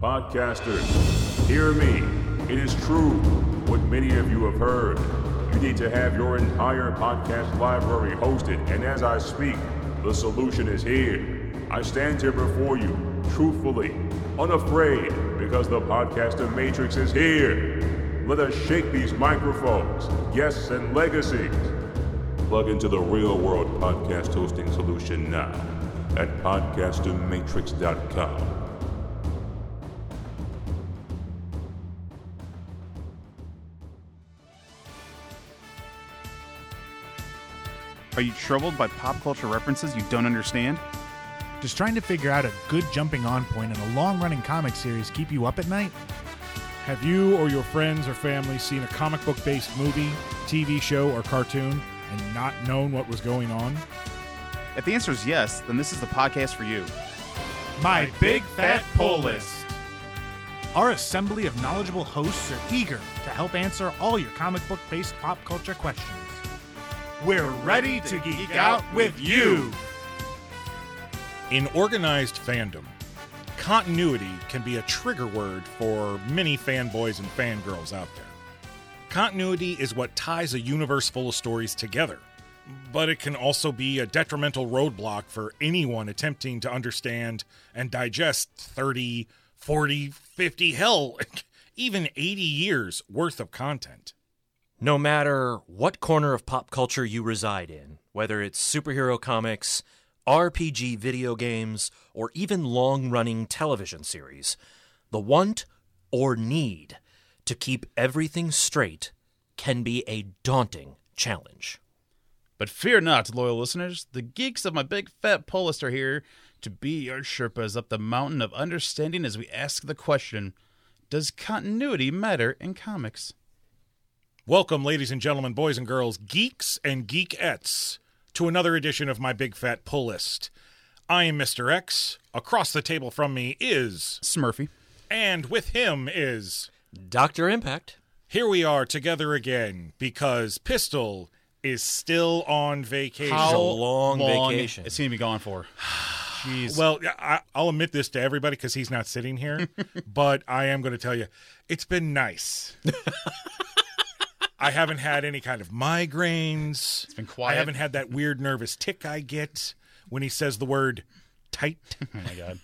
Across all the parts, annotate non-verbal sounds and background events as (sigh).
Podcasters, hear me. It is true what many of you have heard. You need to have your entire podcast library hosted, and as I speak, the solution is here. I stand here before you, truthfully, unafraid, because the podcaster matrix is here. Let us shake these microphones, guests, and legacies. Plug into the real world podcast hosting solution now at podcastermatrix.com. Are you troubled by pop culture references you don't understand? Does trying to figure out a good jumping on point in a long running comic series keep you up at night? Have you or your friends or family seen a comic book based movie, TV show, or cartoon and not known what was going on? If the answer is yes, then this is the podcast for you. My Big Fat Pull List. Our assembly of knowledgeable hosts are eager to help answer all your comic book based pop culture questions. We're ready to geek out with you. In organized fandom, continuity can be a trigger word for many fanboys and fangirls out there. Continuity is what ties a universe full of stories together, but it can also be a detrimental roadblock for anyone attempting to understand and digest 30, 40, 50, hell, (laughs) even 80 years worth of content. No matter what corner of pop culture you reside in, whether it's superhero comics, RPG video games, or even long running television series, the want or need to keep everything straight can be a daunting challenge. But fear not, loyal listeners. The geeks of my big fat pull list are here to be your Sherpas up the mountain of understanding as we ask the question Does continuity matter in comics? Welcome, ladies and gentlemen, boys and girls, geeks and geekettes, to another edition of my Big Fat Pull List. I am Mr. X. Across the table from me is, Smurfy. and with him is. Dr. Impact. Here we are together again because Pistol is still on vacation. It's a long vacation. It's going to be gone for? (sighs) Jeez. Well, I, I'll admit this to everybody because he's not sitting here, (laughs) but I am going to tell you, it's been nice. (laughs) I haven't had any kind of migraines. It's been quiet. I haven't had that weird nervous tick I get when he says the word tight. (laughs) oh my god.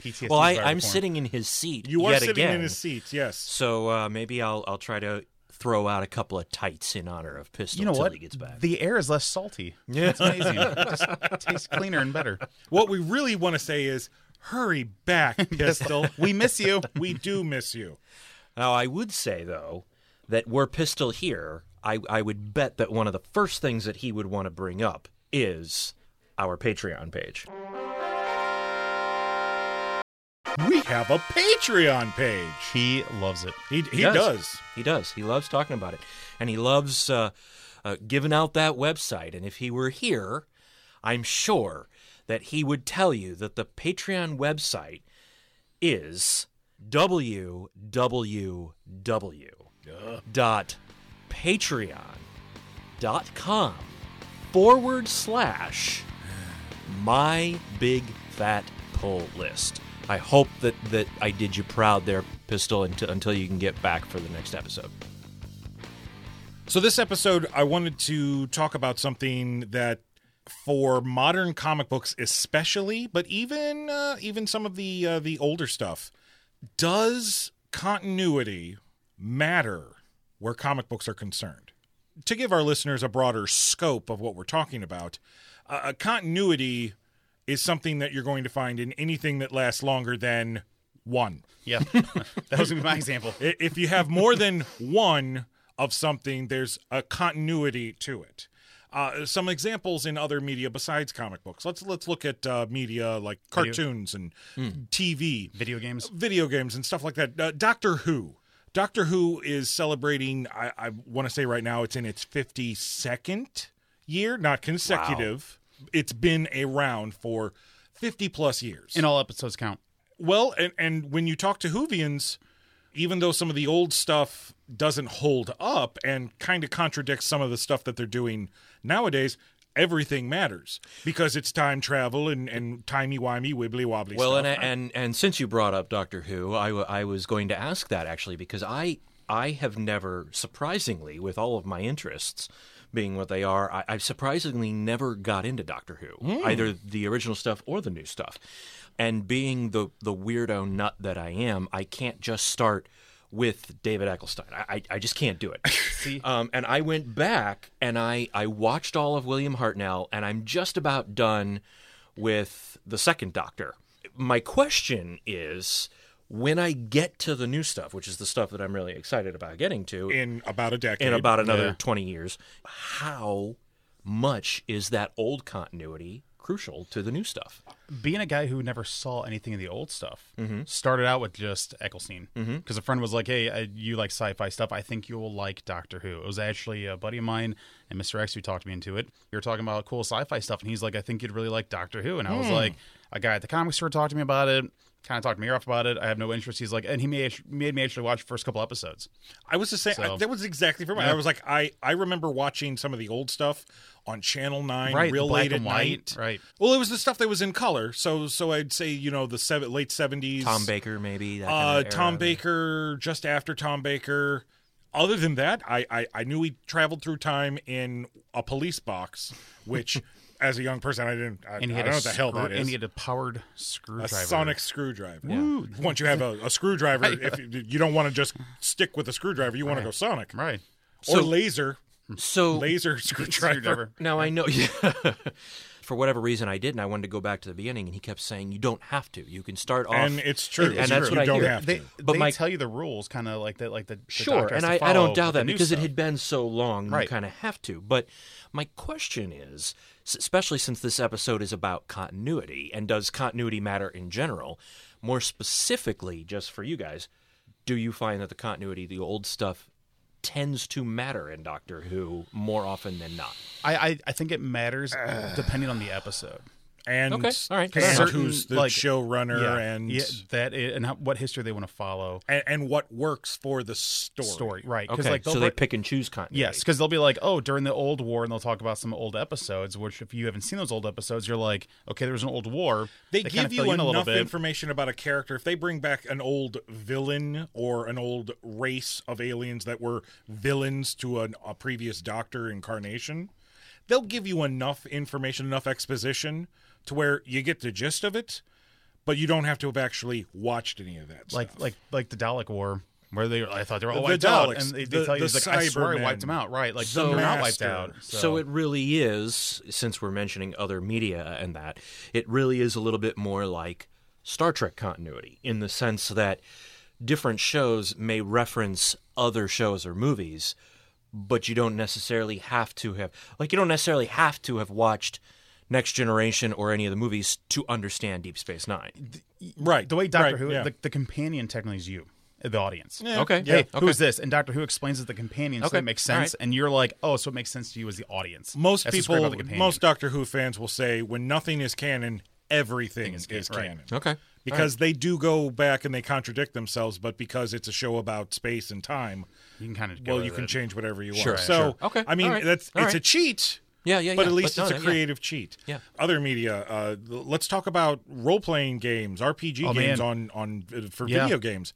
PTSD Well, I, I'm before. sitting in his seat. You are yet sitting again. in his seat, yes. So uh, maybe I'll I'll try to throw out a couple of tights in honor of Pistol You know till what? he gets back. The air is less salty. Yeah. It's amazing. (laughs) it just tastes cleaner and better. What we really want to say is, hurry back, (laughs) Pistol. We miss you. we do miss you. Now, I would say, though, that were Pistol here, I, I would bet that one of the first things that he would want to bring up is our Patreon page. We have a Patreon page. He loves it. He, he does. does. He does. He loves talking about it. And he loves uh, uh, giving out that website. And if he were here, I'm sure that he would tell you that the Patreon website is www dot patreon dot com forward slash my big fat pull list. I hope that, that I did you proud there, Pistol, until, until you can get back for the next episode. So this episode, I wanted to talk about something that, for modern comic books especially, but even uh, even some of the uh, the older stuff, does continuity matter where comic books are concerned? To give our listeners a broader scope of what we're talking about, uh, a continuity is something that you're going to find in anything that lasts longer than one. Yeah. (laughs) that was going to be my example. If you have more than one of something, there's a continuity to it. Uh, some examples in other media besides comic books. Let's let's look at uh, media like cartoons and TV, Video games. video games, and stuff like that. Uh, Doctor Who. Doctor Who is celebrating. I, I want to say right now it's in its fifty second year, not consecutive. It's been around for fifty plus years. And all episodes count. Well, and, and when you talk to Whovians, even though some of the old stuff doesn't hold up and kind of contradicts some of the stuff that they're doing nowadays, everything matters because it's time travel and, and timey wimey wibbly wobbly Well, stuff. and and and since you brought up Doctor Who, I, w- I was going to ask that actually because I I have never, surprisingly, with all of my interests being what they are, I, I've surprisingly never got into Doctor Who, hmm. either the original stuff or the new stuff. And being the the weirdo nut that I am, I can't just start with David Eccleston. I, I, I just can't do it. (laughs) See? Um, and I went back and I, I watched all of William Hartnell, and I'm just about done with the second Doctor. My question is when I get to the new stuff, which is the stuff that I'm really excited about getting to in about a decade. in about another Yeah. 20 years, how much is that old continuity crucial to the new stuff? being a guy who never saw anything of the old stuff, Mm-hmm. started out with just Eccleston because a friend was like, "Hey, I, you like sci-fi stuff? I think you will like Doctor Who." It was actually a buddy of mine and Mr. X who talked me into it. We were talking about cool sci-fi stuff, and he's like, "I think you'd really like Doctor Who," and I was Hmm. like, "A guy at the comic store talked to me about it." Kind of talked me off about it. I have no interest. He's like, and he made made me actually watch the first couple episodes. I was just saying So- that was exactly for me. I was like, I I remember watching some of the old stuff on Channel Nine, Right, real black late at and white, night. right. Well, it was the stuff that was in color. So so I'd say you know the seven, late seventies. Tom Baker, maybe? That uh, of Tom. Baker, just after Tom Baker. Other than that, I, I I knew he traveled through time in a police box, which. (laughs) As a young person, I didn't. I, And he I don't know what the hell screw- that is. And he had a powered screwdriver, a screwdriver. sonic screwdriver. Once you have a, a screwdriver, (laughs) if you, you don't want to just stick with a screwdriver, you want to go sonic right? or So- laser, So laser (laughs) screwdriver. Screwdriver. Now I know. (laughs) For whatever reason, I didn't. I wanted to go back to the beginning, and he kept saying, "You don't have to. You can start off." And it's true. And, It's that's true. what You I don't hear. have they, to. But they my- tell you the rules, kind of like that, like the, the Sure, and I, I don't doubt that new because it had been so long, you kind of have to. But my question is, s- especially since this episode is about continuity, and does continuity matter in general? More specifically, just for you guys, do you find that the continuity, the old stuff, tends to matter in Doctor Who more often than not? I, I I think it matters depending on the episode. And Okay, all right. and Certain, who's the like- showrunner yeah, and, yeah, that and how, what history they want to follow. and and what works for the story. Story, right? Okay, like so they'll pick and choose continuity. Yes, because they'll be like, oh, during the old war, and they'll talk about some old episodes. Which, if you haven't seen those old episodes, you're like, okay, there was an old war. They, kinda give you fill in a little enough bit. information about a character. If they bring back an old villain or an old race of aliens that were villains to an, a previous Doctor incarnation, they'll give you enough information, enough exposition to where you get the gist of it, but you don't have to have actually watched any of that. like stuff. like like the Dalek War, where they I thought they were all The wiped out, and they, they the- tell you the like I swear I Cybermen, wiped them out. Right? Like So- they're not wiped out. So, So it really is, since we're mentioning other media and that, it really is a little bit more like Star Trek continuity in the sense that different shows may reference other shows or movies, but you don't necessarily have to have, like, you don't necessarily have to have watched Next Generation or any of the movies to understand Deep Space Nine. right the way Doctor right, Who, yeah. the, the companion technically is you, the audience. Okay. Hey, okay. who's this? And Doctor Who explains it the companion, so Okay, it makes sense. right. And you're like, oh, so it makes sense to you as the audience. most That's people, the most Doctor Who fans will say when nothing is canon, everything is, is canon, canon. right. Okay. because they do go back and they contradict themselves, but because it's a show about space and time, you can kind of well, you can change whatever you want. Sure, so, sure. Okay, I mean, all right, that's all it's a cheat. Yeah, yeah, yeah. But yeah. at least But it's no, a yeah. creative cheat. Yeah. Other media. Uh, let's talk about role playing games, RPG Oh, games man. on on uh, for Yeah. video games.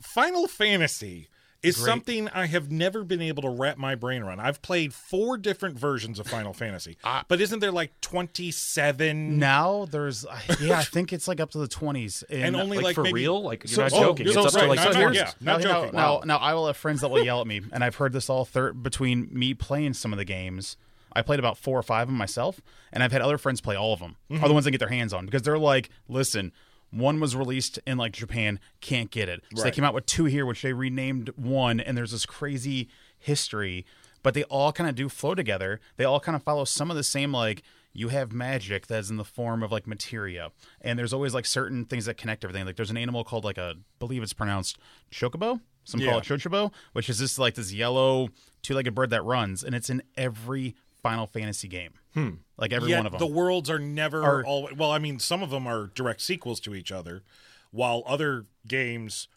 Final Fantasy is something I have never been able to wrap my brain around. I've played four different versions of Final Fantasy, (laughs) but isn't there like twenty seven? Now there's, (laughs) yeah, I think it's like up to the 20s. And only Like, like, for maybe, real? Like, you're So- not oh, joking. so- it's up right, to like not- some not- years. yeah, not now, now- joking. Now, now, I will have friends that will yell at me, and I've heard this all thir- between me playing some of the games. I played about four or five of them myself, and I've had other friends play all of them. Mm-hmm. Are the ones that get their hands on because they're like, listen. One was released in like Japan, can't get it. So they came out with two here, which they renamed one, and there's this crazy history. But they all kind of do flow together. They all kind of follow some of the same like you have magic that's in the form of like materia, and there's always like certain things that connect everything. Like there's an animal called like a, believe it's pronounced chocobo. Some call it chochobo, which is this like this yellow two-legged bird that runs, and it's in every Final Fantasy game. Hmm. Like every Yet one of them. the worlds are never Are- all. Well, I mean, some of them are direct sequels to each other, while other games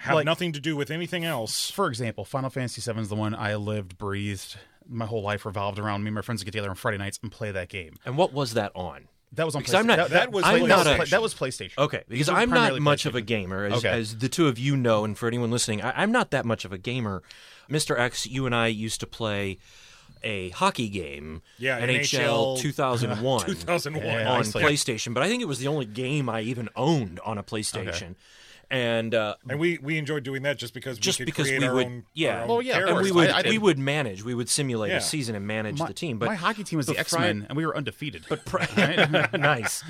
have Like- nothing to do with anything else. For example, Final Fantasy VII is the one I lived, breathed, my whole life revolved around me and my friends would get together on Friday nights and play that game. And what was that on? That was on Because I'm PlayStation. not- that, that was I'm not a- that was PlayStation. Okay, because I'm not much of a gamer, as, Okay. as the two of you know, and for anyone listening, I, I'm not that much of a gamer. Mr. X, you and I used to play a hockey game, Yeah, NHL NHL (laughs) 2001, 2001. Yeah, on used to play- PlayStation. But I think it was the only game I even owned on a PlayStation. And uh, And we we enjoyed doing that just because just we could because create we our would, own, yeah, our own Well, yeah, and we would I- I we would manage, we would simulate Yeah. a season and manage My, the team. But my hockey team was the X Men and we were undefeated. But pri- (laughs) (laughs) nice.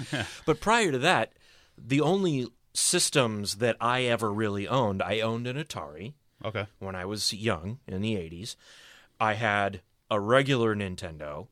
But prior to that, the only systems that I ever really owned, I owned an Atari okay, when I was young in the 80s. I had a regular Nintendo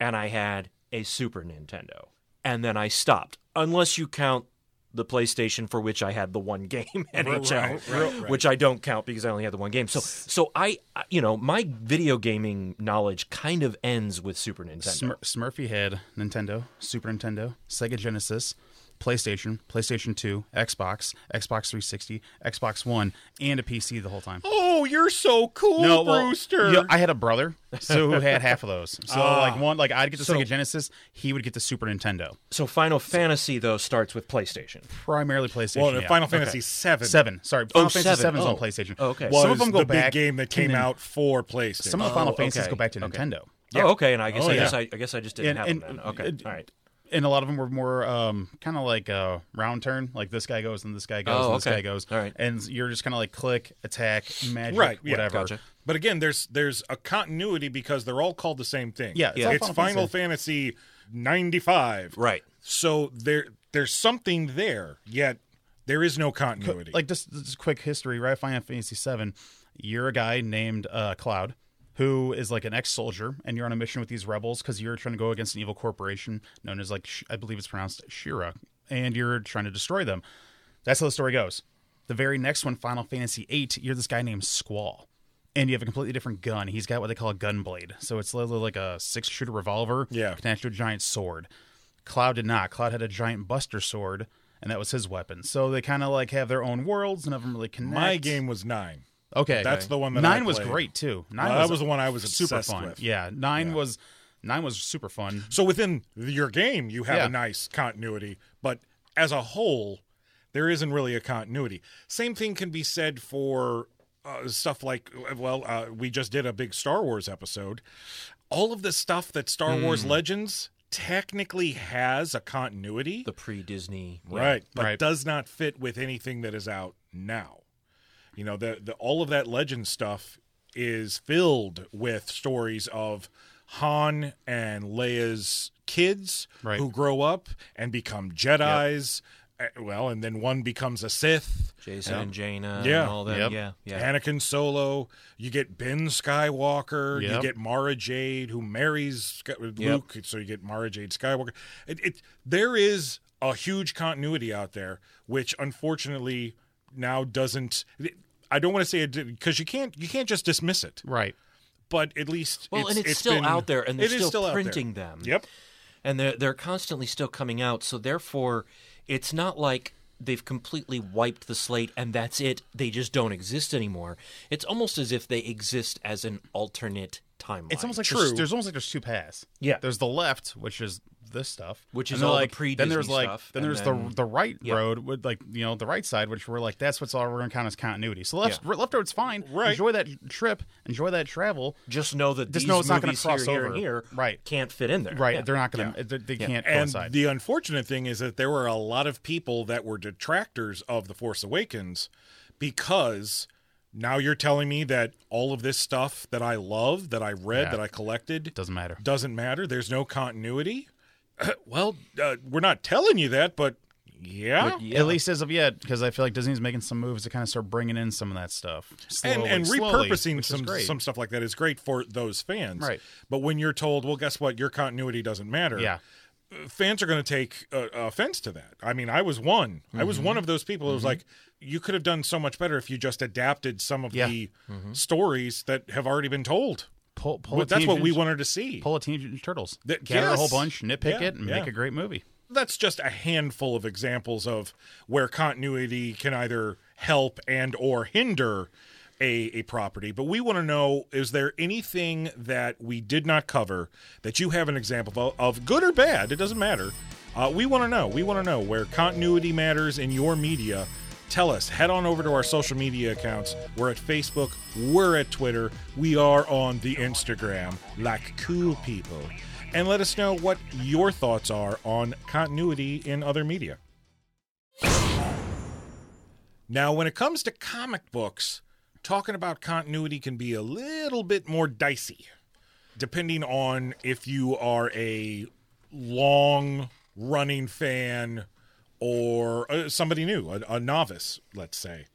and I had a Super Nintendo. And then I stopped, unless you count the PlayStation for which I had the one game (laughs) NHL, right, right, right. which I don't count because I only had the one game. So so I I- you know, my video gaming knowledge kind of ends with Super Nintendo. Smur- Smurfy had Nintendo, Super Nintendo, Sega Genesis, PlayStation, PlayStation 2, Xbox, Xbox 360, Xbox One, and a PC the whole time. Oh, you're so cool, No, well, Brewster. yeah, I had a brother so who had (laughs) half of those. So ah. like one, like I'd get the So- Sega Genesis, he would get the Super Nintendo. So Final Fantasy though starts with PlayStation. Primarily PlayStation. well, yeah. Final Okay. Fantasy Seven Seven. Sorry, oh, Final Fantasy seven. Seven is on Oh. PlayStation. Oh, okay. was Some of them go the back big game that came Nin- out for PlayStation. Some of the Final Oh, Fantasies okay. go back to Okay. Nintendo. Oh, okay. And I guess Oh, I yeah. guess I, I guess I just didn't And- have and- them then. Okay, and- all right. And a lot of them were more um, kind of like a round turn. Like this guy goes and this guy goes Oh, and this okay. guy goes. All right. And you're just kind of like click, attack, magic, Right, yeah, whatever. gotcha. But again, there's there's a continuity because they're all called the same thing. Yeah, it's Yeah. all it's Final Fantasy 95. Right. So there there's something there, yet there is no continuity. Like just, just quick history, right? Final Fantasy Seven. You're a guy named uh, Cloud, who is like an ex-soldier, and you're on a mission with these rebels because you're trying to go against an evil corporation known as like I believe it's pronounced Shira, and you're trying to destroy them. That's how the story goes. The very next one, Final Fantasy VIII, you're this guy named Squall. And you have a completely different gun. He's got what they call a gun blade. So it's literally like a six shooter revolver Yeah. attached to a giant sword. Cloud did not. Cloud had a giant buster sword, and that was his weapon. So they kind of like have their own worlds, none of them really connect. My game was nine. Okay, That's the one that nine I was great too. Nine Well, that was the one I was super fun. with. Yeah, nine was nine was super fun. So within your game, you have Yeah. a nice continuity, but as a whole, there isn't really a continuity. Same thing can be said for uh, stuff like, well, uh, we just did a big Star Wars episode. All of the stuff that Star Wars Hmm. Legends technically has a continuity, The pre-Disney. right? But Right. does not fit with anything that is out now. You know, the, the all of that legend stuff is filled with stories of Han and Leia's kids Right. who grow up and become Jedi's. Uh, Well, and then one becomes a Sith. Jacen and Jaina Yeah. and all that. Yep. Yeah, yeah. Anakin Solo. You get Ben Skywalker. You get Mara Jade, who marries Sky- Luke. So you get Mara Jade Skywalker. It, it there is a huge continuity out there, which unfortunately now doesn't. I don't want to say it because you can't you can't just dismiss it, Right. but at least Well, and it's, it's still been- out there, and they're it is still, out there. printing them. Yep. and they're they're constantly still coming out. So therefore, it's not like they've completely wiped the slate and that's it. They just don't exist anymore. It's almost as if they exist as an alternate timeline. It's almost like True. There's, there's almost like there's two paths. Yeah. There's the left, which is this stuff, Which is then, all the like, pre-Disney Then there's like stuff, then there's then- the the right Yeah. road with like you know the right side, which we're like that's what's all we're gonna count as continuity. So left Yeah. left road's fine. Right. Enjoy that trip. Enjoy that travel. just know that Just these know it's not gonna movies cross here, here, over. and here Right. can't fit in there. Right. Yeah. They're not gonna. They, they can't And coincide. the unfortunate thing is that there were a lot of people that were detractors of The Force Awakens because now you're telling me that all of this stuff that I love, that I read, Yeah. that I collected, doesn't matter. doesn't matter. There's no continuity. (clears throat) well, uh, we're not telling you that, but yeah. At least as of yet, because I feel like Disney's making some moves to kind of start bringing in some of that stuff, and slowly, and slowly, repurposing which is some some stuff like that is great for those fans. Right. But when you're told, well, guess what, your continuity doesn't matter. Yeah. fans are going to take uh, offense to that. I mean, I was one. I Mm-hmm. was one of those people who was like, you could have done so much better if you just adapted some of Yeah. the Mm-hmm. stories that have already been told. Pull, pull Well, a that's what we wanted to see. Pull a Teenage Mutant Turtles. That- Gather a whole bunch, nitpick Yeah, it, and yeah. make a great movie. That's just a handful of examples of where continuity can either help and or hinder a, a property, but we want to know is there anything that we did not cover that you have an example of, of good or bad? It doesn't matter. Uh, we want to know. We want to know where continuity matters in your media. Tell us. Head on over to our social media accounts. We're at Facebook. We're at Twitter. We are on the Instagram, like cool people. And let us know what your thoughts are on continuity in other media. Now, when it comes to comic books, talking about continuity can be a little bit more dicey, depending on if you are a long running fan or uh, somebody new, a, a novice, let's say.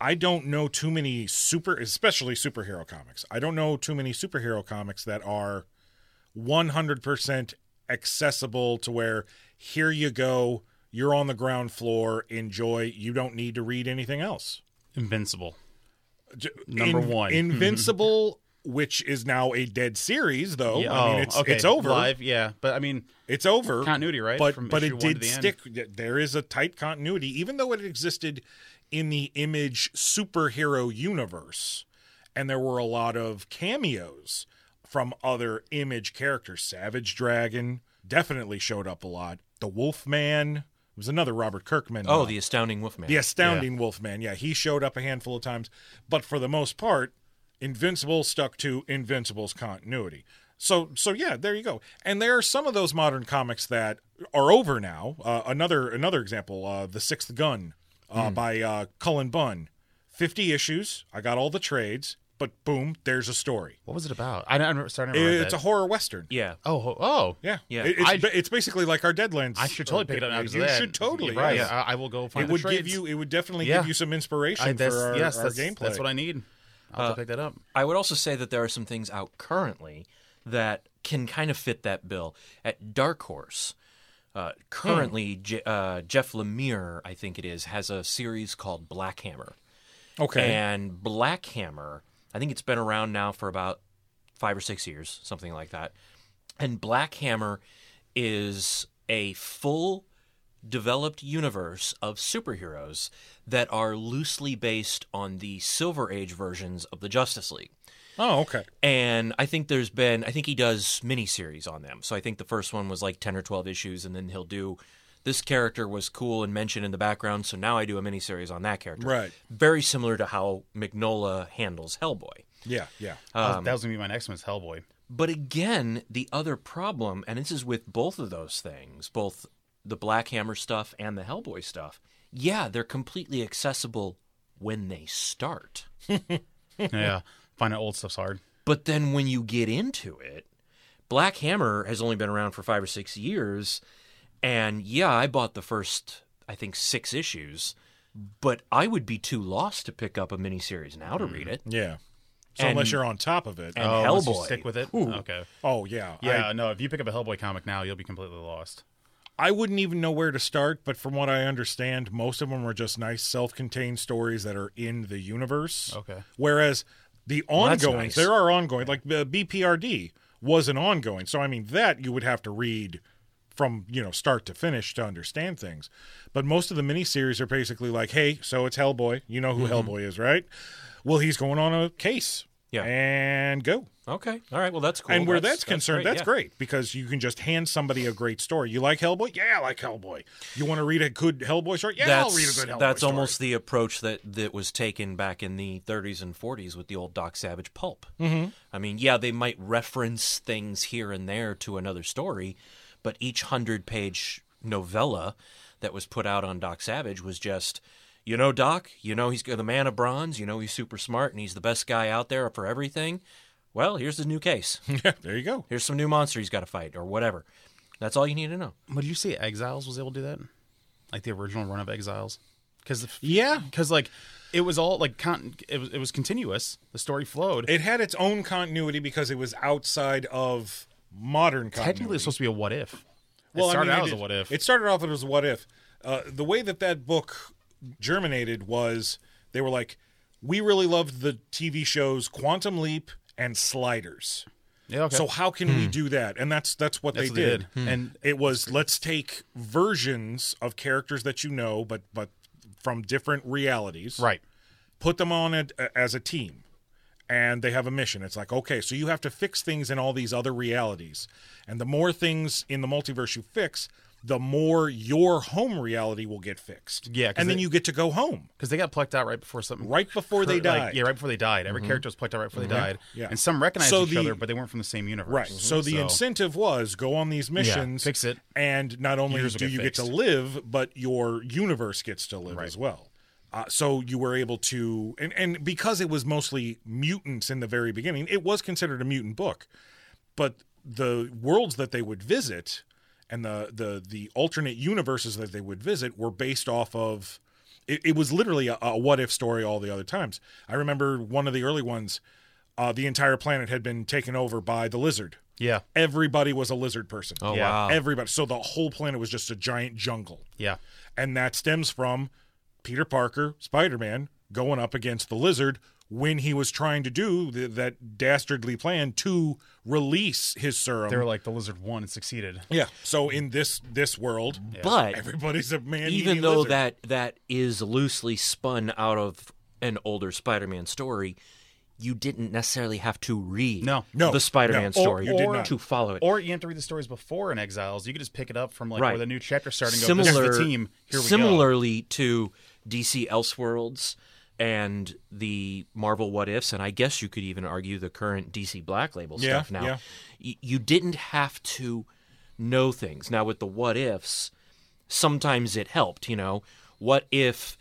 I don't know too many super, especially superhero comics. I don't know too many superhero comics that are 100% accessible to where here you go, you're on the ground floor, enjoy. You don't need to read anything else. Invincible. Number one. (laughs) Invincible, which is now a dead series, though. Yeah, I mean, oh, it's okay. it's over. Live, yeah. But I mean, It's over. Continuity, right? But From but it did the end. stick. There is a tight continuity, even though it existed in the Image superhero universe, and there were a lot of cameos from other Image characters. Savage Dragon definitely showed up a lot. The Wolfman was another Robert Kirkman. Oh, uh, the Astounding Wolfman. the astounding Wolfman. Yeah, he showed up a handful of times, but for the most part, Invincible stuck to Invincible's continuity. So, so yeah, there you go. And there are some of those modern comics that are over now. Uh, another another example, uh, the Sixth Gun uh, by uh, Cullen Bunn, fifty issues. I got all the trades, but boom, there's a story. what was it about? I don't to read It's a horror western. Yeah. oh, oh. Yeah, Yeah. It- it's, I- it's basically like our Deadlands. I should totally pick it up now. You 'cause of that. should totally. Right. yes. Yeah, I, I will go find It would give you. It would definitely Yeah. give you some inspiration I, for our, yes, our gameplay. that's what I need. I'll have to pick that up. I would also say that there are some things out currently that can kind of fit that bill. At Dark Horse, uh, currently J- uh, Jeff Lemire, I think it is, has a series called Black Hammer. Okay. And Black Hammer, I think it's been around now for about five or six years, something like that. And Black Hammer is a full developed universe of superheroes that are loosely based on the Silver Age versions of the Justice League. oh, okay. And I think there's been, I think he does miniseries on them. So I think the first one was like 10 or 12 issues, and then he'll do this character was cool and mentioned in the background, so now I do a miniseries on that character. Right. Very similar to how Mignola handles Hellboy. Yeah, yeah. Um, that was gonna be my next one. Is Hellboy. But again, the other problem, and this is with both of those things, both the Black Hammer stuff and the Hellboy stuff, yeah, they're completely accessible when they start. (laughs) yeah, finding old stuff's hard. But then when you get into it, Black Hammer has only been around for five or six years. And yeah, I bought the first, I think, six issues, but I would be too lost to pick up a miniseries now to read mm, it. Yeah. So And- unless you're on top of it. and oh, unless you Hellboy. stick with it. Okay. oh yeah. Yeah, no. If you pick up a Hellboy comic now, you'll be completely lost. I, wouldn't even know where to start, but from what I understand, most of them are just nice self-contained stories that are in the universe. Okay. Whereas the that's ongoing, nice. there are ongoing, like uh, BPRD was an ongoing. So I mean that you would have to read from you know start to finish to understand things. But most of the miniseries are basically like, hey, so it's Hellboy. You know who Hellboy is, right? Well, he's going on a case. Yeah. And go. Okay. All right. Well, that's cool. and where that's, concerned, great, that's yeah. great because you can just hand somebody a great story. You like Hellboy? Yeah, I like Hellboy. You want to read a good Hellboy story? Yeah, that's, I'll read a good Hellboy That's story. almost the approach that, that was taken back in the 30s and 40s with the old Doc Savage pulp. Mm-hmm. I mean, yeah, they might reference things here and there to another story, but each hundred page novella that was put out on Doc Savage was just, you know, Doc, you know, he's the man of bronze, you know, he's super smart and he's the best guy out there for everything. Well, here's his new case. (laughs) yeah, there you go. Here's some new monster he's got to fight or whatever. That's all you need to know. But did you see Exiles was able to do that? Like the original run of Exiles? Because Yeah, because like it was all like con- it was it was continuous. The story flowed. it had its own continuity because it was outside of modern continuity. Technically, it's supposed to be a what if. well, it started I mean, out it, as a what if. It started off as a what if. Uh, the way that that book germinated was they were like, we really loved the TV shows Quantum Leap and Sliders. yeah, okay. So how can we hmm. do that? And that's that's what That's they what they did. did. Hmm. And it was let's take versions of characters that you know, but but from different realities, right, put them on it as a team and they have a mission. It's like, okay, so you have to fix things in all these other realities. And the more things in the multiverse you fix, the more your home reality will get fixed. Yeah, And then they- you get to go home. because they got plucked out right before something. Right before they like, died. yeah, right before they died. Every mm-hmm. character was plucked out right before they mm-hmm. died. yeah. And some recognized So each the- other, but they weren't from the same universe. Right. So mm-hmm. the incentive was go on these missions, fix it. and not only Yours do get you get to live, but your universe gets to live Right. as well. Uh, so you were able to, and, and because it was mostly mutants in the very beginning, it was considered a mutant book. But the worlds that they would visit and the the the alternate universes that they would visit were based off of. It, it was literally a, a what if story all the other times. I remember one of the early ones. Uh, the entire planet had been taken over by the lizard Yeah. everybody was a lizard person. Oh Yeah. wow! Everybody. So the whole planet was just a giant jungle. Yeah. And that stems from Peter Parker, Spider Man, going up against the lizard when he was trying to do th- that dastardly plan to release his serum. They were like the lizard won and succeeded. yeah. So in this this world, but everybody's a man. even though that that is loosely spun out of an older Spider-Man story, you didn't necessarily have to read No. No, the Spider-Man no. Or- story you did not. to follow it. Or you have to read the stories before in Exiles. You could just pick it up from like Right. where the new chapter starting. and Go, this Similar, is the team. Here we go. similarly to DC Elseworlds and the Marvel What Ifs, and I guess you could even argue the current DC Black Label Yeah, stuff now. yeah. Y- you didn't have to know things. Now with the What Ifs, sometimes it helped. You know, what if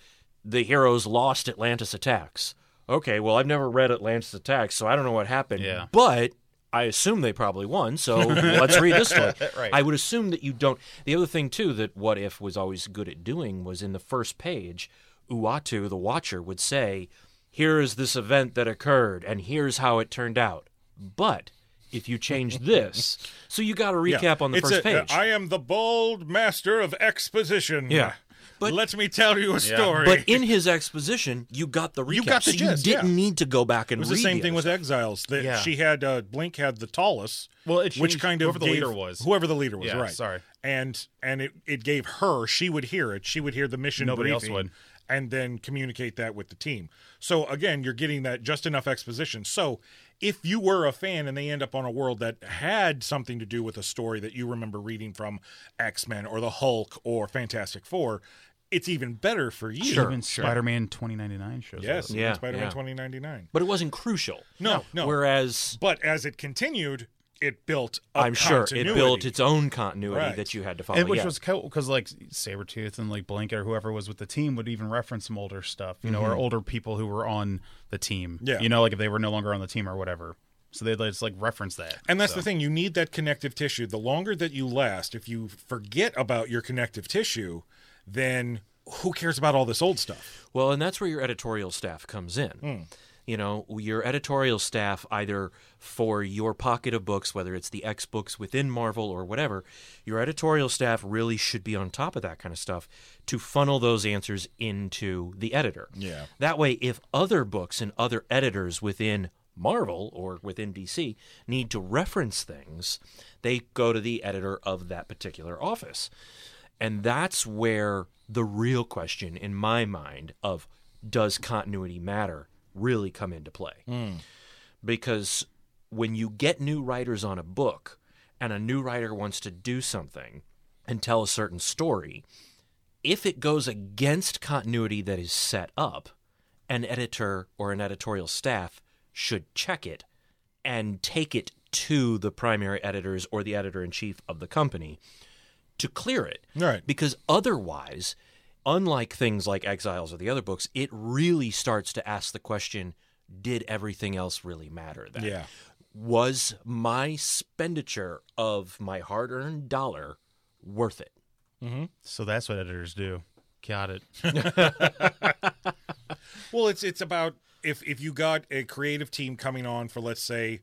the heroes lost Atlantis attacks? Okay, well I've never read Atlantis attacks, so I don't know what happened. Yeah. but. I assume they probably won, so (laughs) let's read this one. (laughs) Right. I would assume that you don't. The other thing too that What If was always good at doing was in the first page, Uatu, the Watcher, would say, "Here is this event that occurred, and here's how it turned out." But if you change (laughs) this, so you got a Yeah. recap on the It's first a- uh, page. I am the bold master of exposition. Yeah. But- let me tell you a story. but in his exposition, you got the recap. You got the so gist, you didn't yeah. need to go back and It was read the same thing with stuff. Exiles. That Yeah. she had uh, Blink had the Tallus. Well, it which changed kind of whoever the gave- leader was. Whoever the leader was, Yeah, right? sorry. And and it, it gave her. She would hear it. She would hear the mission. Nobody else would. And then communicate that with the team. So again, you're getting that just enough exposition. So if you were a fan and they end up on a world that had something to do with a story that you remember reading from X Men or the Hulk or Fantastic Four, it's even better for you. Even Spider-Man 2099 shows Yes. up. Yeah, Spider-Man yeah. 2099. but it wasn't crucial. No, no. Whereas But as it continued, it built. A I'm sure it built its own continuity Right. that you had to follow. And which yeah. was cool because like Sabretooth and like Blanket or whoever was with the team would even reference some older stuff, you know, or older people who were on the team. Mm-hmm. Yeah. You know, like if they were no longer on the team or whatever. So they'd just like reference that. And that's So- the thing. You need that connective tissue. The longer that you last, if you forget about your connective tissue, then who cares about all this old stuff? Well, and that's where your editorial staff comes in. Hmm. You know, your editorial staff, either for your pocket of books, whether it's the X books within Marvel or whatever, your editorial staff really should be on top of that kind of stuff to funnel those answers into the editor. Yeah. That way, if other books and other editors within Marvel or within DC need to reference things, they go to the editor of that particular office. And that's where the real question in my mind of does continuity matter really come into play. Hmm. Because when you get new writers on a book and a new writer wants to do something and tell a certain story, if it goes against continuity that is set up, an editor or an editorial staff should check it and take it to the primary editors or the editor in chief of the company to clear it. Right. Because otherwise, unlike things like Exiles or the other books, it really starts to ask the question did everything else really matter then? Yeah. Was my expenditure of my hard earned dollar worth it? Mm-hmm. So that's what editors do. Got it. (laughs) (laughs) Well, it's it's about if if you got a creative team coming on for let's say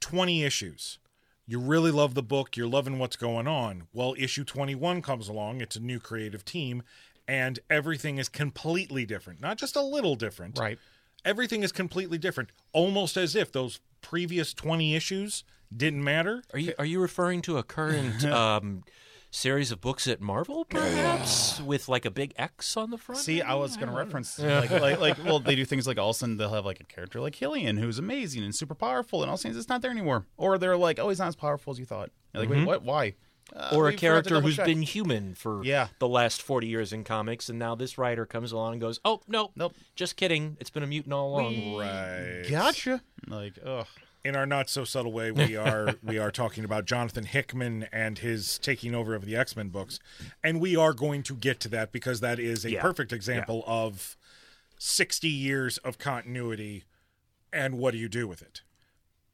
20 issues. You really love the book, you're loving what's going on. Well, issue 21 comes along, it's a new creative team and everything is completely different. Not just a little different. Right. Everything is completely different, almost as if those previous 20 issues didn't matter. Are you are you referring to a current (laughs) um, series of books at Marvel, perhaps, with like a big X on the front. See, I was going to reference (laughs) like, like like well, they do things like all of a sudden they'll have like a character like Killian who's amazing and super powerful, and all of a sudden it's not there anymore, or they're like, oh, he's not as powerful as you thought. You're like, wait, what? Why? Uh, or a character double who's check. been human for Yeah. the last 40 years in comics, and now this writer comes along and goes, oh, no, Nope. just kidding. It's been a mutant all along. Right. gotcha. Like, ugh. in our not so subtle way, we are (laughs) we are talking about Jonathan Hickman and his taking over of the X Men books, and we are going to get to that because that is a Yeah. perfect example of sixty years of continuity, and what do you do with it?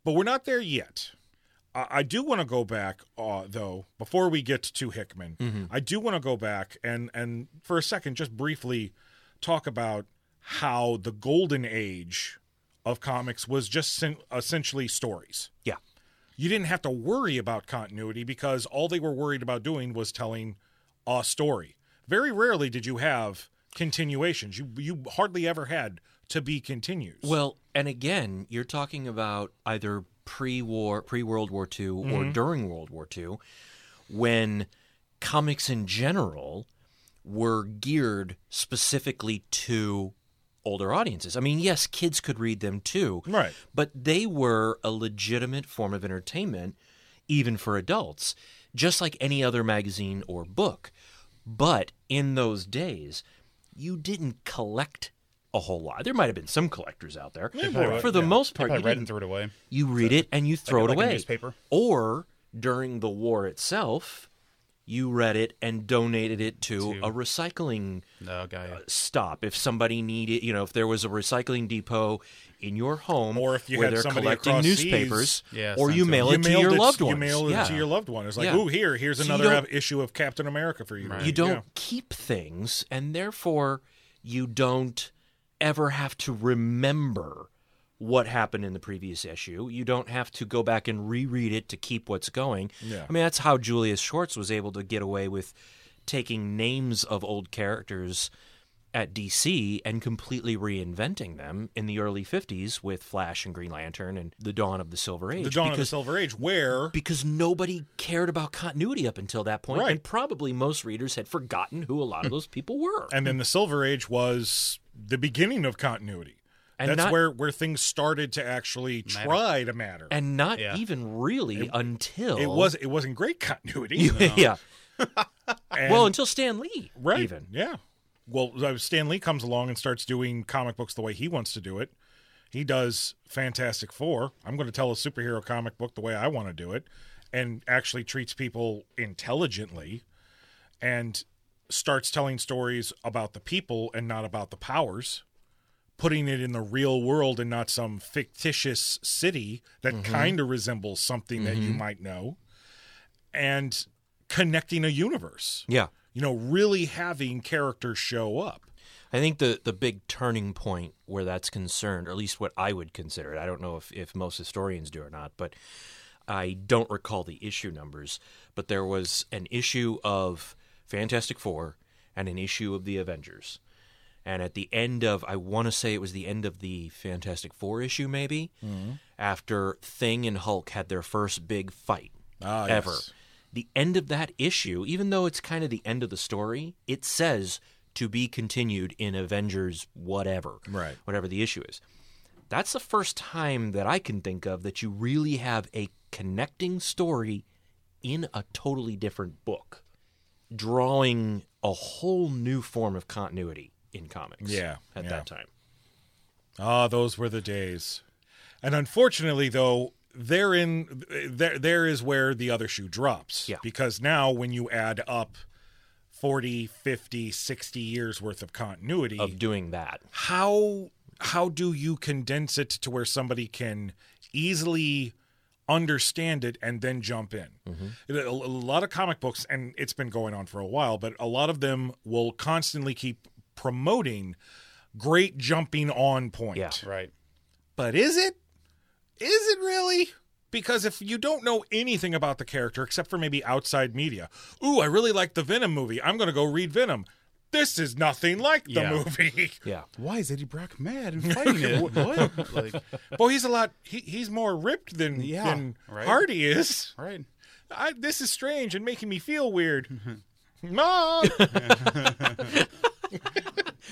But we're not there yet. I I do want to go back, uh, though, before we get to Hickman. I do want to go back and and for a second, just briefly talk about how the golden age of comics was just sen- essentially stories. Yeah. You didn't have to worry about continuity because all they were worried about doing was telling a story. Very rarely did you have continuations. You you hardly ever had to be continues. Well, and again, you're talking about either pre-war, pre-World War II, or mm-hmm. during World War II, when comics in general were geared specifically to older audiences. I mean, yes, kids could read them too, Right. But they were a legitimate form of entertainment, even for adults, just like any other magazine or book. But in those days, you didn't collect a whole lot. There might have been some collectors out there. probably- for the yeah. most part, you, read didn't- and threw it away. you read it and you throw like it a away. newspaper. Or during the war itself, you read it and donated it to, To- a recycling No, guy. Uh, stop. If somebody needed, you know, if there was a recycling depot in your home, Or if you where had they're somebody collecting newspapers, seas- Yeah, or you mail them. it to mailed your loved You mail it yeah. to your loved one. It's like, Yeah. ooh, here, here's So another issue of Captain America for you. You don't Yeah. keep things, and therefore you don't ever have to remember what happened in the previous issue. You don't have to go back and reread it to keep what's going. Yeah. I mean, that's how Julius Schwartz was able to get away with taking names of old characters at DC and completely reinventing them in the early 50s with Flash and Green Lantern and the dawn of the Silver Age. The dawn of the because- Silver Age, where because nobody cared about continuity up until that point, Right. and probably most readers had forgotten who a lot of (clears throat) those people were. and then the Silver Age was the beginning of continuity. And That's not- where where things started to actually try to matter. and not Yeah. even really until it was it wasn't great continuity. (laughs) yeah. And- Well, until Stan Lee, right, even yeah. Well, uh, Stan Lee comes along and starts doing comic books the way he wants to do it. He does Fantastic Four. I'm going to tell a superhero comic book the way I want to do it, and actually treats people intelligently, and starts telling stories about the people and not about the powers. Putting it in the real world and not some fictitious city that mm-hmm. kind of resembles something that you mm-hmm. might know, and connecting a universe. yeah. You know, really having characters show up. I think the the big turning point where that's concerned, or at least what I would consider it. I don't know if if most historians do or not, but I don't recall the issue numbers. But there was an issue of Fantastic Four and an issue of the Avengers. And at the end of, I want to say it was the end of the Fantastic Four issue, maybe, after Thing and Hulk had their first big fight Ah, ever. yes. The end of that issue, even though it's kind of the end of the story, it says to be continued in Avengers whatever. Right. Whatever the issue is. That's the first time that I can think of that you really have a connecting story in a totally different book, drawing a whole new form of continuity in comics. Yeah, At yeah. that time. Ah, those were the days. And unfortunately, though, therein there there is where the other shoe drops. Yeah. Because now when you add up 40, 50, 60 years worth of continuity, Of doing that. how how do you condense it to where somebody can easily understand it and then jump in. Mm-hmm. A, a lot of comic books and it's been going on for a while but a lot of them will constantly keep promoting great jumping on point. Yeah. Right. but is it? Is it really? Because if you don't know anything about the character except for maybe outside media ooh i really like the venom movie. I'm going to go read venom this is nothing like the Yeah. movie (laughs) Yeah. Why is Eddie Brock mad and fighting it? (laughs) what? Like, Well, he's a lot. He, he's more ripped than Yeah, than right. Hardy is. right. I, this is strange and making me feel weird. (laughs) Mom,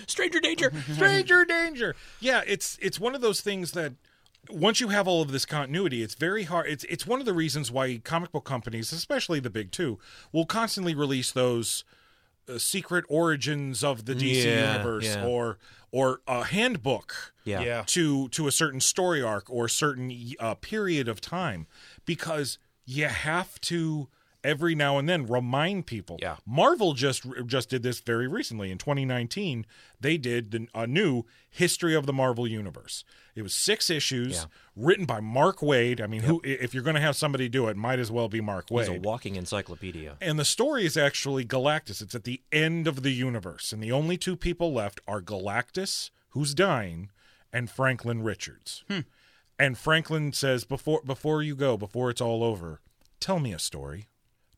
Stranger danger. stranger danger. Yeah, it's it's one of those things that once you have all of this continuity, it's very hard. It's it's one of the reasons why comic book companies, especially the big two, will constantly release those uh, secret origins of the DC Yeah, universe yeah. or or a handbook Yeah. Yeah. to to a certain story arc or certain uh, period of time because you have to every now and then remind people. Yeah. Marvel just just did this very recently in 2019. They did the, a new history of the Marvel universe. It was six issues Yeah. written by Mark Waid. I mean, who if you're going to have somebody do it, might as well be Mark He's Waid. a walking encyclopedia. And the story is actually Galactus. It's at the end of the universe, and the only two people left are Galactus, who's dying, and Franklin Richards. Hmm. And Franklin says, "Before before you go, before it's all over, tell me a story.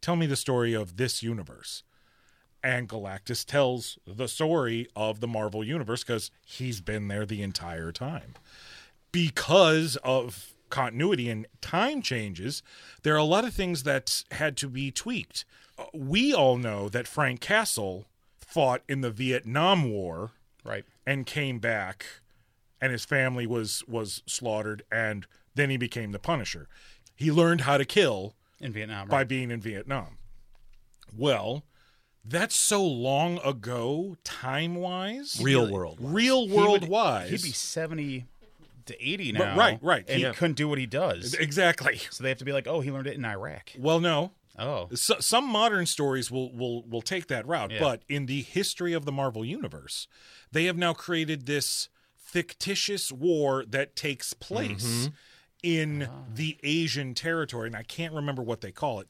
Tell me the story of this universe." And Galactus tells the story of the Marvel universe because he's been there the entire time because of continuity and time changes, there are a lot of things that had to be tweaked. We all know that Frank Castle fought in the Vietnam War Right. and came back and his family was was slaughtered and then he became the Punisher. He learned how to kill In Vietnam. by being in Vietnam. Well, that's so long ago time wise. Real world. Real He world would- wise. He'd be 70 to 80 But- now. right, right. And Yeah. he couldn't do what he does. Exactly. So they have to be like, oh, he learned it in Iraq. Well, no. Oh. So, some modern stories will will will take that route, Yeah. but in the history of the Marvel universe, they have now created this fictitious war that takes place mm-hmm. In ah. the Asian territory, and I can't remember what they call it.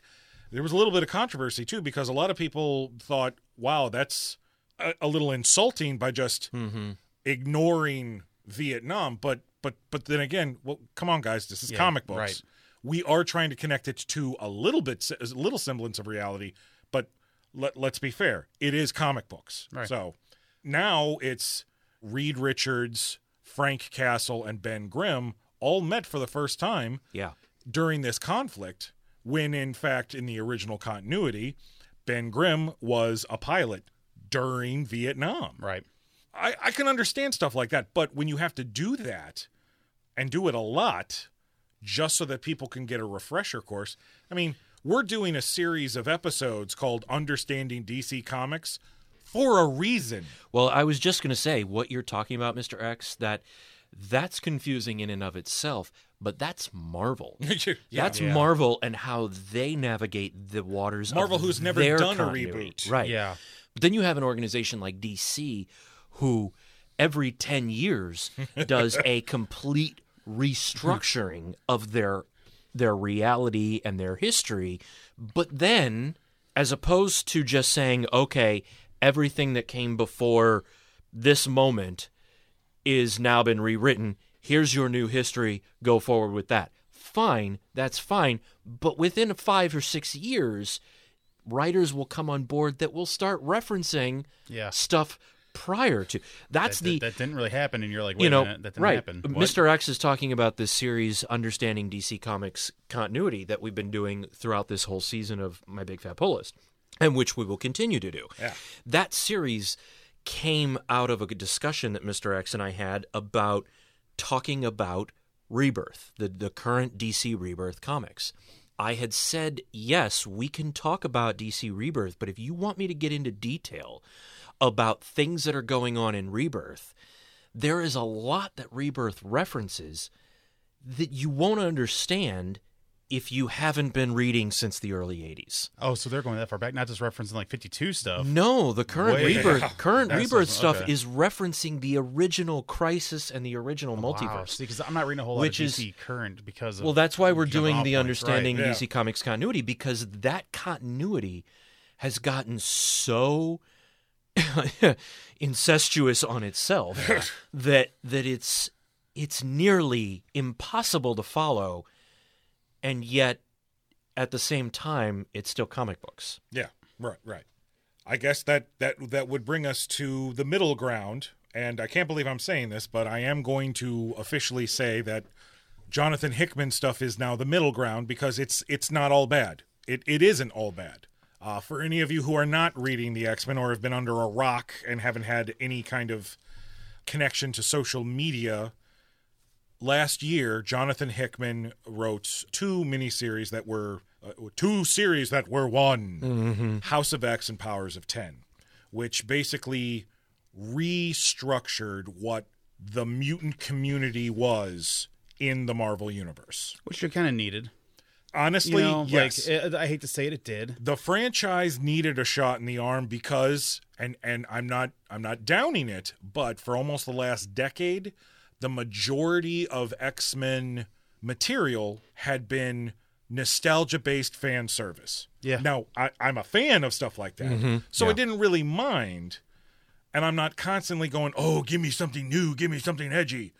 There was a little bit of controversy too because a lot of people thought, "Wow, that's a, a little insulting by just mm-hmm. ignoring Vietnam." But but but then again, well, come on, guys, this is Yeah, comic books right. we are trying to connect it to a little bit a little semblance of reality but let, let's be fair it is comic books Right. so now it's reed richards frank castle and ben grimm all met for the first time Yeah. during this conflict when in fact in the original continuity ben grimm was a pilot during vietnam Right. I, I can understand stuff like that, but when you have to do that and do it a lot just so that people can get a refresher course, I mean, we're doing a series of episodes called Understanding DC Comics for a reason. Well, I was just going to say what you're talking about, Mr. X, that that's confusing in and of itself, but that's Marvel. (laughs) Yeah. That's Marvel and how they navigate the waters. Marvel, who's never done a reboot. right? Yeah. But then you have an organization like DC, who every ten years (laughs) does a complete restructuring of their their reality and their history. But then, as opposed to just saying, okay, everything that came before this moment is now been rewritten. Here's your new history. Go forward with that. Fine, that's fine. But within five or six years, writers will come on board that will start referencing Yeah. stuff prior to. That's That, the that, that didn't really happen. And you're like, wait you know a minute, that didn't right. happen. What? Mr. X is talking about this series, understanding DC Comics continuity that we've been doing throughout this whole season of My Big Fat Pull List, and which we will continue to do. Yeah. That series came out of a discussion that Mr. X and I had about talking about Rebirth, the, the current DC Rebirth comics. I had said, yes, we can talk about DC Rebirth, but if you want me to get into detail about things that are going on in Rebirth, there is a lot that Rebirth references that you won't understand if you haven't been reading since the early 80s. oh, so they're going that far back, not just referencing like 52 stuff. No, the current Way- rebirth (laughs) current That's rebirth awesome. stuff Okay. is referencing the original crisis and the original oh, Wow. multiverse. See, because I'm not reading a whole Which lot of is- DC current because of. Well, that's why we're doing the points, understanding right. Yeah. DC Comics continuity because that continuity has gotten so (laughs) incestuous on itself (laughs) that that it's it's nearly impossible to follow and yet at the same time it's still comic books. Yeah, right, right. I guess that that that would bring us to the middle ground, and I can't believe I'm saying this, but I am going to officially say that Jonathan Hickman stuff is now the middle ground because it's it's not all bad. it, it isn't all bad. Uh, for any of you who are not reading the X Men or have been under a rock and haven't had any kind of connection to social media, last year Jonathan Hickman wrote two miniseries that were uh, two series that were one House of X and Powers of Ten, which basically restructured what the mutant community was in the Marvel universe. which you kind of needed. Honestly, You know, yes. like it, I hate to say it, it did. the franchise needed a shot in the arm because and and I'm not I'm not downing it, but for almost the last decade, the majority of X-Men material had been nostalgia based fan service. Yeah. Now I, I'm a fan of stuff like that. Mm-hmm. So I didn't really mind. And I'm not constantly going, Oh, give me something new, give me something edgy.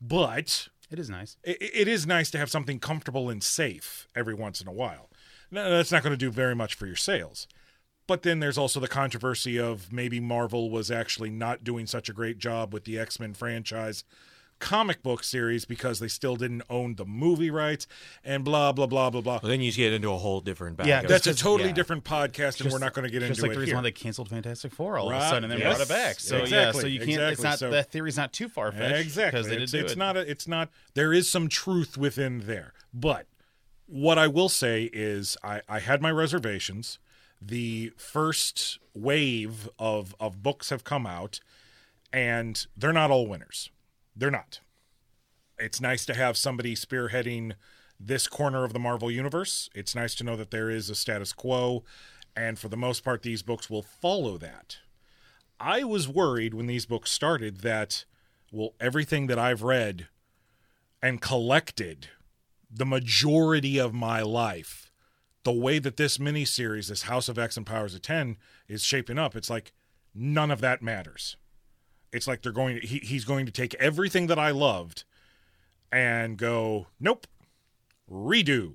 But It is nice. it, it is nice to have something comfortable and safe every once in a while. No, that's not going to do very much for your sales. But then there's also the controversy of maybe Marvel was actually not doing such a great job with the X Men franchise comic book series because they still didn't own the movie rights and blah, blah, blah, blah, blah. Well, then you get into a whole different bag. Yeah, of- That's a totally yeah. different podcast, and we're not going to get Just into like it the reason here. why they canceled Fantastic Four all of a sudden and then yes. brought it back. So yeah, so you can't. It's exactly. not So- that theory's not too far fetched Exactly. because they did it's, do it's it. not. A, it's not. There is some truth within there, but what I will say is, I, I had my reservations. The first wave of of books have come out, and they're not all winners. They're not. It's nice to have somebody spearheading this corner of the Marvel universe. It's nice to know that there is a status quo, and for the most part, these books will follow that. I was worried when these books started that, well, everything that I've read and collected the majority of my life, the way that this miniseries, this House of X and Powers of 10, is shaping up, it's like none of that matters. It's like they're going to, he, he's going to take everything that I loved and go, nope, redo.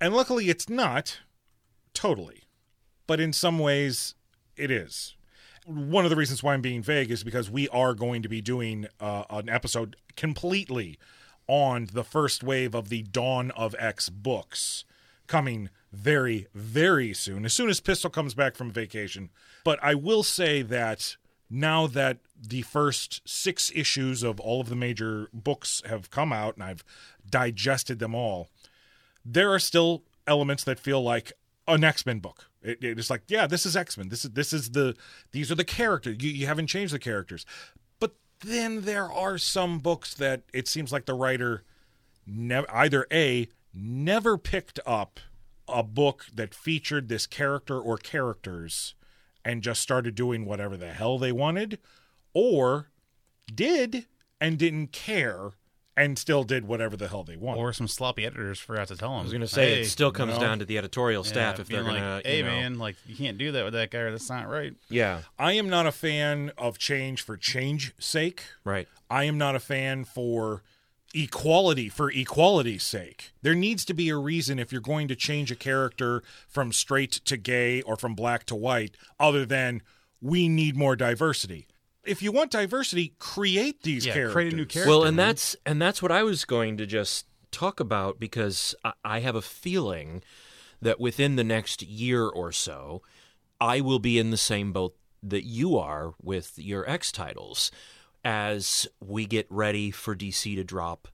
And luckily it's not totally, but in some ways it is one of the reasons why I'm being vague is because we are going to be doing uh, an episode completely on the first wave of the Dawn of X books coming very, very soon, as soon as Pistol comes back from vacation. But I will say that now that the first six issues of all of the major books have come out and I've digested them all, there are still elements that feel like an X-Men book. It, it's like, yeah, this is X-Men. This is this is the these are the characters. You, you haven't changed the characters. But then there are some books that it seems like the writer never either a never picked up a book that featured this character or characters and just started doing whatever the hell they wanted or did and didn't care and still did whatever the hell they wanted. or some sloppy editors forgot to tell them. I was going to say hey, it still comes no. down to the editorial staff yeah, if they're being going like, to. Hey know, man, like you can't do that with that guy. or That's not right. Yeah, I am not a fan of change for change sake. right. I am not a fan for equality for equality's sake. There needs to be a reason if you're going to change a character from straight to gay or from black to white, other than we need more diversity. If you want diversity, create these Yeah, characters. create a new character. Well, and that's and that's what I was going to just talk about because I, I have a feeling that within the next year or so, I will be in the same boat that you are with your X titles as we get ready for DC to drop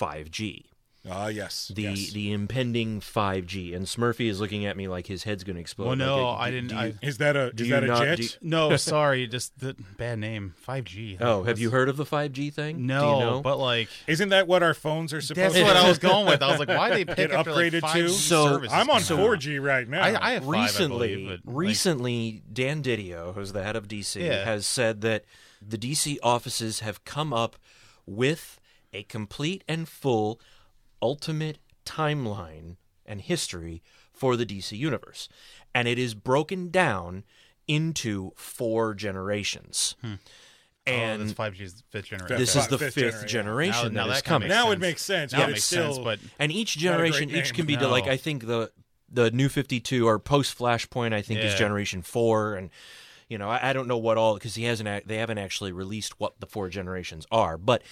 5G. Ah, yes. The yes. the impending 5G and Smurfy is looking at me like his head's going to explode. Well, no, do- I do didn't. you- I, is that a is that a not, jet? do you- (laughs) no, sorry, just the bad name. Five G. oh, have you heard of the 5G thing? No, Do you know? but like Isn't that what our phones are supposed that's to what I was going with. I was like, why they (laughs) pick Get up upgraded like, to? 5G So, I'm on coming out? 4G right now. I, I have five, I recently, believe, but, like, recently, Dan Didio, who's the head of DC, Yeah. has said that the DC offices have come up with a complete and full ultimate timeline and history for the DC universe, and it is broken down into four generations. Hmm. oh, And that's five G's fifth generation. this Fi- is the fifth fifth, generation. generation Now- now that is that kinda coming. now it sense. makes sense, Now but it makes still sense, but and each generation, each can be No. like I think the the new Fifty Two or post Flashpoint, I think is Generation Four, and you know I, I don't know what all because he hasn't they haven't actually released what the four generations are, but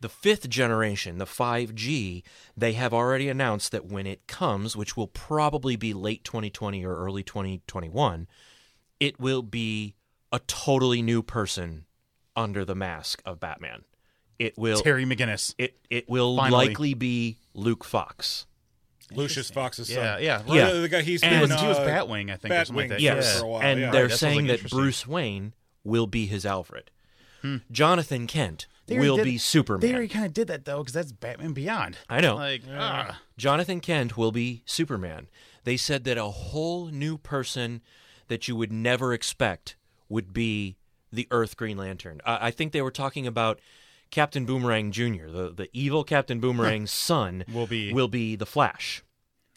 The fifth generation, the 5G, they have already announced that when it comes, which will probably be late 2020 or early 2021, it will be a totally new person under the mask of Batman. It will Terry McGinnis. it it will Finally. likely be Luke Fox. Lucius Fox's Yeah, son. yeah. Yeah. The, the guy he's And- been he was uh, Batwing, I think, or something like Batwing that. Yes, for a while, and yeah. they're Right, that saying like, that. Bruce Wayne will be his Alfred. Jonathan Kent will did- be Superman. They already kind of did that though, because that's Batman Beyond. I know. Like, ah. Jonathan Kent will be Superman. They said that a whole new person that you would never expect would be the Earth Green Lantern. I, I think they were talking about Captain Boomerang Jr., the, the evil Captain Boomerang's (laughs) son, Will be- will be the Flash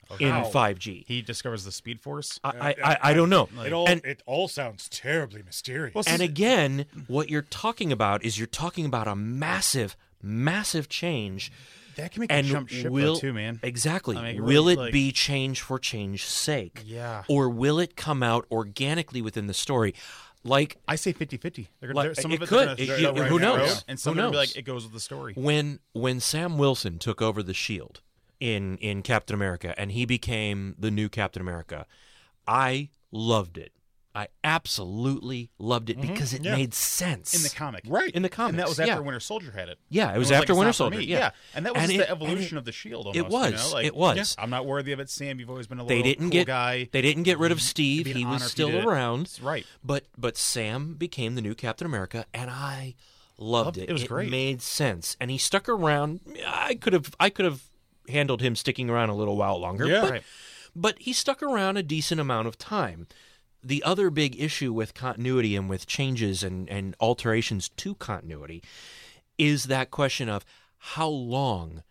oh, in Wow. 5G. he discovers the Speed Force. I, I, I, I don't know. It all And- it all sounds terribly mysterious. Well, And again, what you're talking about is you're talking about a massive, massive change. that can make And a jump ship will though, too, man. exactly I mean, it will really, it like- be change for change's sake? Yeah. Or will it come out organically within the story? Like I say 50-50. They're gonna, Like, some it of it could. gonna It- you- right who knows? road, and some Who knows? like it goes with the story. when when Sam Wilson took over the Shield in in Captain America and he became the new Captain America, I loved it. I absolutely loved it mm-hmm. because it Yeah. made sense in the comic, right. In the comic, and that was after yeah. Winter Soldier had it. Yeah, it was, like, after it's Winter Soldier. me. Yeah. and that was And it- the evolution it- of the Shield. it Almost, you was, know? Like, it was. I'm not worthy of it, Sam. You've always been a They didn't cool get guy. they didn't get rid of Steve. He was you still around. That's right. But but Sam became the new Captain America, and I loved Loved it. it. It was great. made sense, and he stuck around. I could have I could have handled him sticking around a little while longer. Yeah. but, Right. but he stuck around a decent amount of time. The other big issue with continuity and with changes and, and alterations to continuity is that question of how long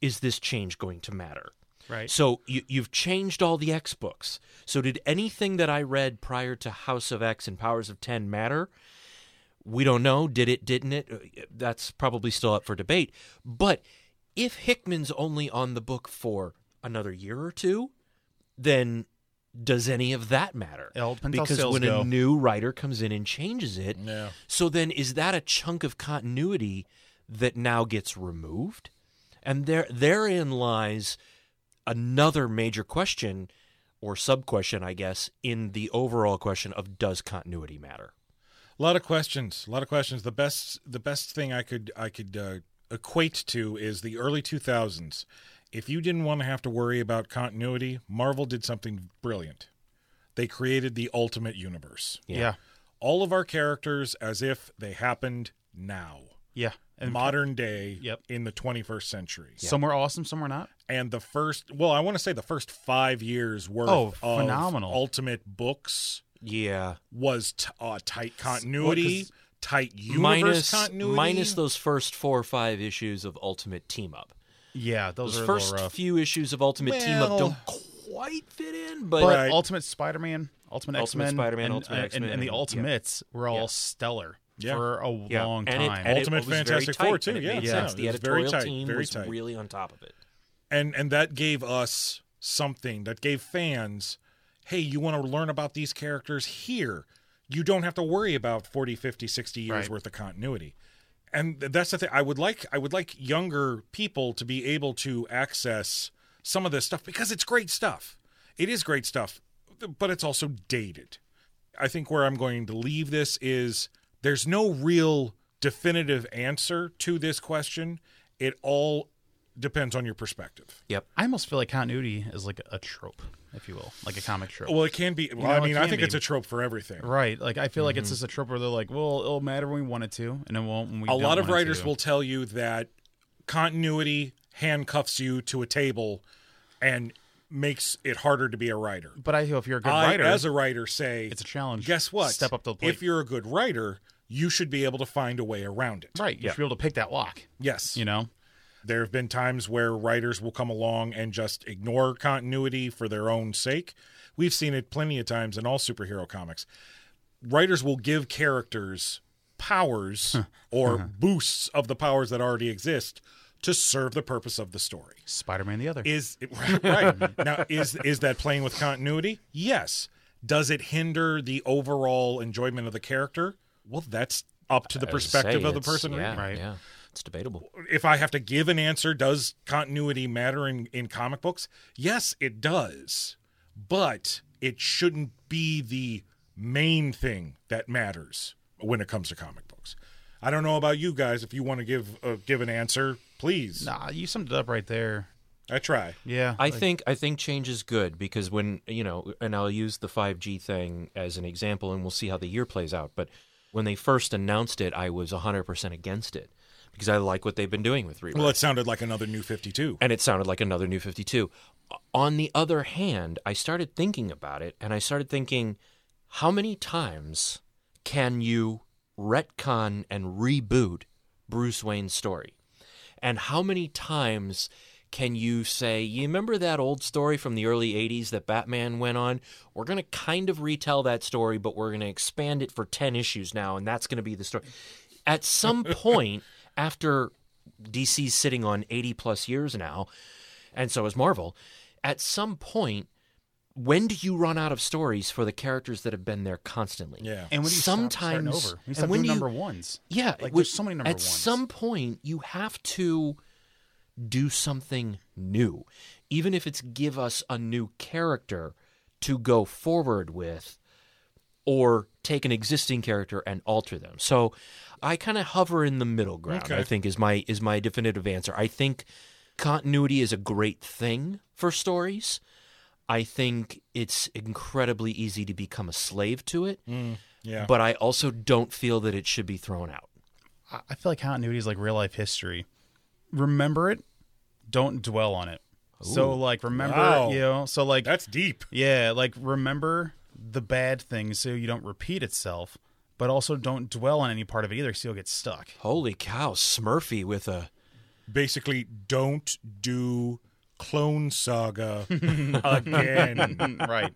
is this change going to matter? Right. So you, you've changed all the X books. So did anything that I read prior to House of X and Powers of Ten matter? We don't know. Did it? Didn't it? That's probably still up for debate. But if Hickman's only on the book for another year or two, then does any of that matter? Because when go. a new writer comes in and changes it, Yeah. so then is that a chunk of continuity that now gets removed? And there therein lies another major question or sub question, I guess, in the overall question of does continuity matter? A lot of questions. A lot of questions. The best the best thing I could I could uh, equate to is the early 2000s. If you didn't want to have to worry about continuity, Marvel did something brilliant. They created the ultimate universe. yeah. All of our characters as if they happened now. Yeah. And modern day Yep. in the 21st century. some were awesome, some were not. And the first, well, I want to say the first five years worth Oh, of phenomenal. Ultimate books Yeah. was t- uh, tight continuity, 'cause- tight universe Minus, continuity. minus those first four or five issues of Ultimate Team Up. Yeah, those, Those are first rough. few issues of Ultimate Team Up don't quite fit in, but But Right. Ultimate Spider-Man, Ultimate Ultimate X-Men, Spider-Man, and, Ultimate uh, and- X-Men, and, the yeah. Ultimates were all Yeah. stellar Yeah. for a yeah. long and it- time. and it Ultimate was very Fantastic tight, Four, and too, it yeah, made yeah. sense. The it was very editorial tight, team very was tight. really on top of it. and and that gave us something that gave fans hey you want to learn about these characters here you don't have to worry about 40 50 60 years Right. worth of continuity and that's the thing i would like i would like younger people to be able to access some of this stuff because it's great stuff. It is great stuff but it's also dated. I think where i'm going to leave this is there's no real definitive answer to this question. It all depends on your perspective Yep. I almost feel like continuity is like a trope, if you will, like a comic trope. Well, it can be. Well, know, I mean, I think be. it's a trope for everything. Right. Like I feel like it's mm-hmm. just a trope where they're like, well, it'll matter when we want it to, and it won't when we A don't lot of want writers will tell you that continuity handcuffs you to a table and makes it harder to be a writer. But I feel if you're a good I, writer, as a writer, say it's a challenge. Guess what? Step up to the plate. If you're a good writer, you should be able to find a way around it. right, you should be able to pick that lock. Yes. You know. There have been times where writers will come along and just ignore continuity for their own sake. We've seen it plenty of times in all superhero comics. Writers will give characters powers or uh-huh. boosts of the powers that already exist to serve the purpose of the story. Spider-Man the other. Is (laughs) right now is is that playing with continuity? Yes. Does it hinder the overall enjoyment of the character? Well, that's up to the perspective say, of the person yeah, reading. Right. Yeah. It's debatable. if I have to give an answer, does continuity matter in, in comic books? Yes, it does. But it shouldn't be the main thing that matters when it comes to comic books. I don't know about you guys. If you want to give uh, give an answer, please. Nah, you summed it up right there. I try. Yeah. I like- think I think change is good because when you know, and I'll use the 5G thing as an example, and we'll see how the year plays out. But when they first announced it, I was 100% against it because I like what they've been doing with Rebirth. Well, it sounded like another new 52. and it sounded like another new 52 on the other hand i started thinking about it and i started thinking how many times can you retcon and reboot bruce wayne's story and how many times can you say you remember that old story from the early 80s that batman went on we're going to kind of retell that story but we're going to expand it for 10 issues now and that's going to be the story at some (laughs) point after DC's sitting on 80 plus years now, and so is Marvel. At some point, when do you run out of stories for the characters that have been there constantly? Yeah. and when you sometimes stop starting over, you and when doing you- number ones. Yeah, Like, with- there's so many number At ones. some point, you have to do something new, even if it's give us a new character to go forward with, or take an existing character and alter them. So, I kind of hover in the middle ground. Okay. I think is my is my definitive answer. I think continuity is a great thing for stories. I think it's incredibly easy to become a slave to it, mm, Yeah. but I also don't feel that it should be thrown out. I I feel like continuity is like real life history. Remember it, don't dwell on it. So like remember, Wow. you know, so like That's deep. yeah, like remember the bad things so you don't repeat itself, but also don't dwell on any part of it either, so you'll get stuck. Holy cow, Smurfy with a Basically, don't do Clone Saga (laughs) again. right.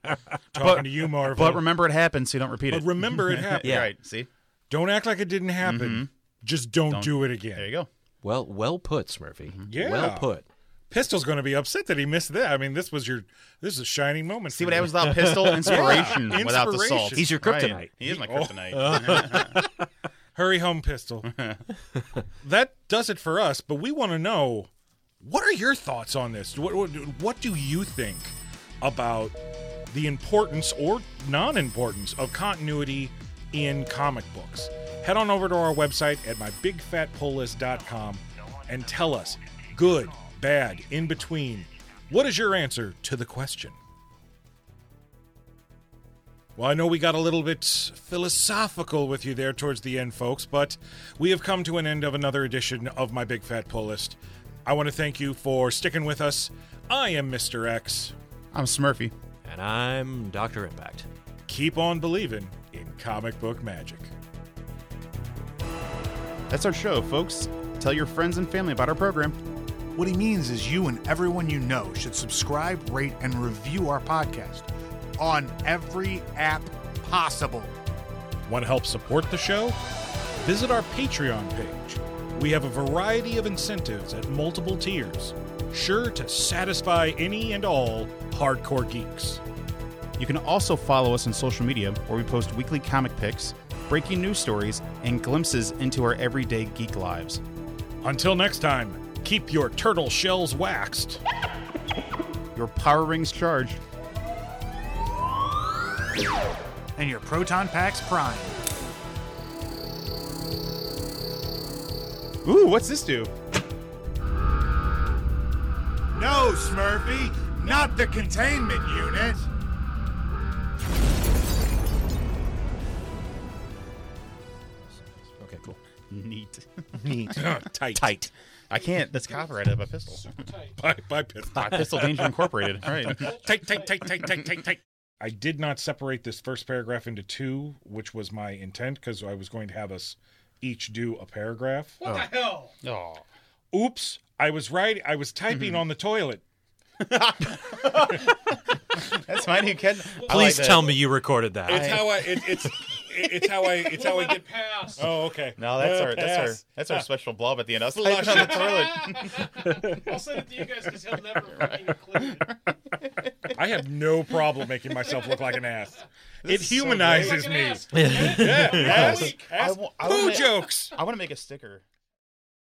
Talking to you, Marvel. But remember it happened, so you don't repeat But it. remember it (laughs) happened. yeah. Right. See? Don't act like it didn't happen. Mm-hmm. Just don't, do it again. There you go. well, well put, Smurfy. Mm-hmm. Yeah. well put. Pistol's going to be upset that he missed that. I mean, this was your this is a shining moment. See what happens without pistol? (laughs) Inspiration without the salt. He's your Right. kryptonite. He is my oh. kryptonite. (laughs) Hurry home, Pistol. (laughs) that does it for us. But we want to know what are your thoughts on this? What, what what do you think about the importance or non-importance of continuity in comic books? Head on over to our website at mybigfatpulllist.com and tell us good, bad, in between. What is your answer to the question? Well, I know we got a little bit philosophical with you there towards the end, folks, but we have come to an end of another edition of my Big Fat Pull List. I want to thank you for sticking with us. I am Mr. X. I'm Smurfy. And I'm Dr. Impact. Keep on believing in comic book magic. That's our show, folks. Tell your friends and family about our program. What he means is you and everyone you know should subscribe, rate, and review our podcast on every app possible. Want to help support the show? Visit our Patreon page. We have a variety of incentives at multiple tiers, sure to satisfy any and all hardcore geeks. You can also follow us on social media where we post weekly comic picks, breaking news stories, and glimpses into our everyday geek lives. Until next time, keep your turtle shells waxed. (laughs) Your power rings charged. And your proton packs prime. Ooh, what's this do? No, Smurfy, not the containment unit. Okay, cool. Neat. (laughs) Neat. (laughs) Tight. Tight. I can't. That's copyrighted by Pistol. Bye, bye, pistol. By Pistol Danger Incorporated. All right. tight, tight, tight, tight, tight, tight, tight. I did not separate this first paragraph into two, which was my intent because I was going to have us each do a paragraph. What oh. The hell? Oh. Oops, I was right. I was typing mm-hmm. on the toilet. (laughs) That's fine. You can. Please tell me you recorded that. It's how I. It, it's. (laughs) It's how I. It's how I get. past. Oh, okay. No, that's Uh, our that's our that's our special blob at the end. I was Flush on the toilet. (laughs) I'll send it to you guys because he'll never fucking include it. I have no problem making myself look like an ass. It is so humanizes Like an me. ass. Yeah, ass, ass. wa- I Poo wanna- jokes. I want to make a sticker.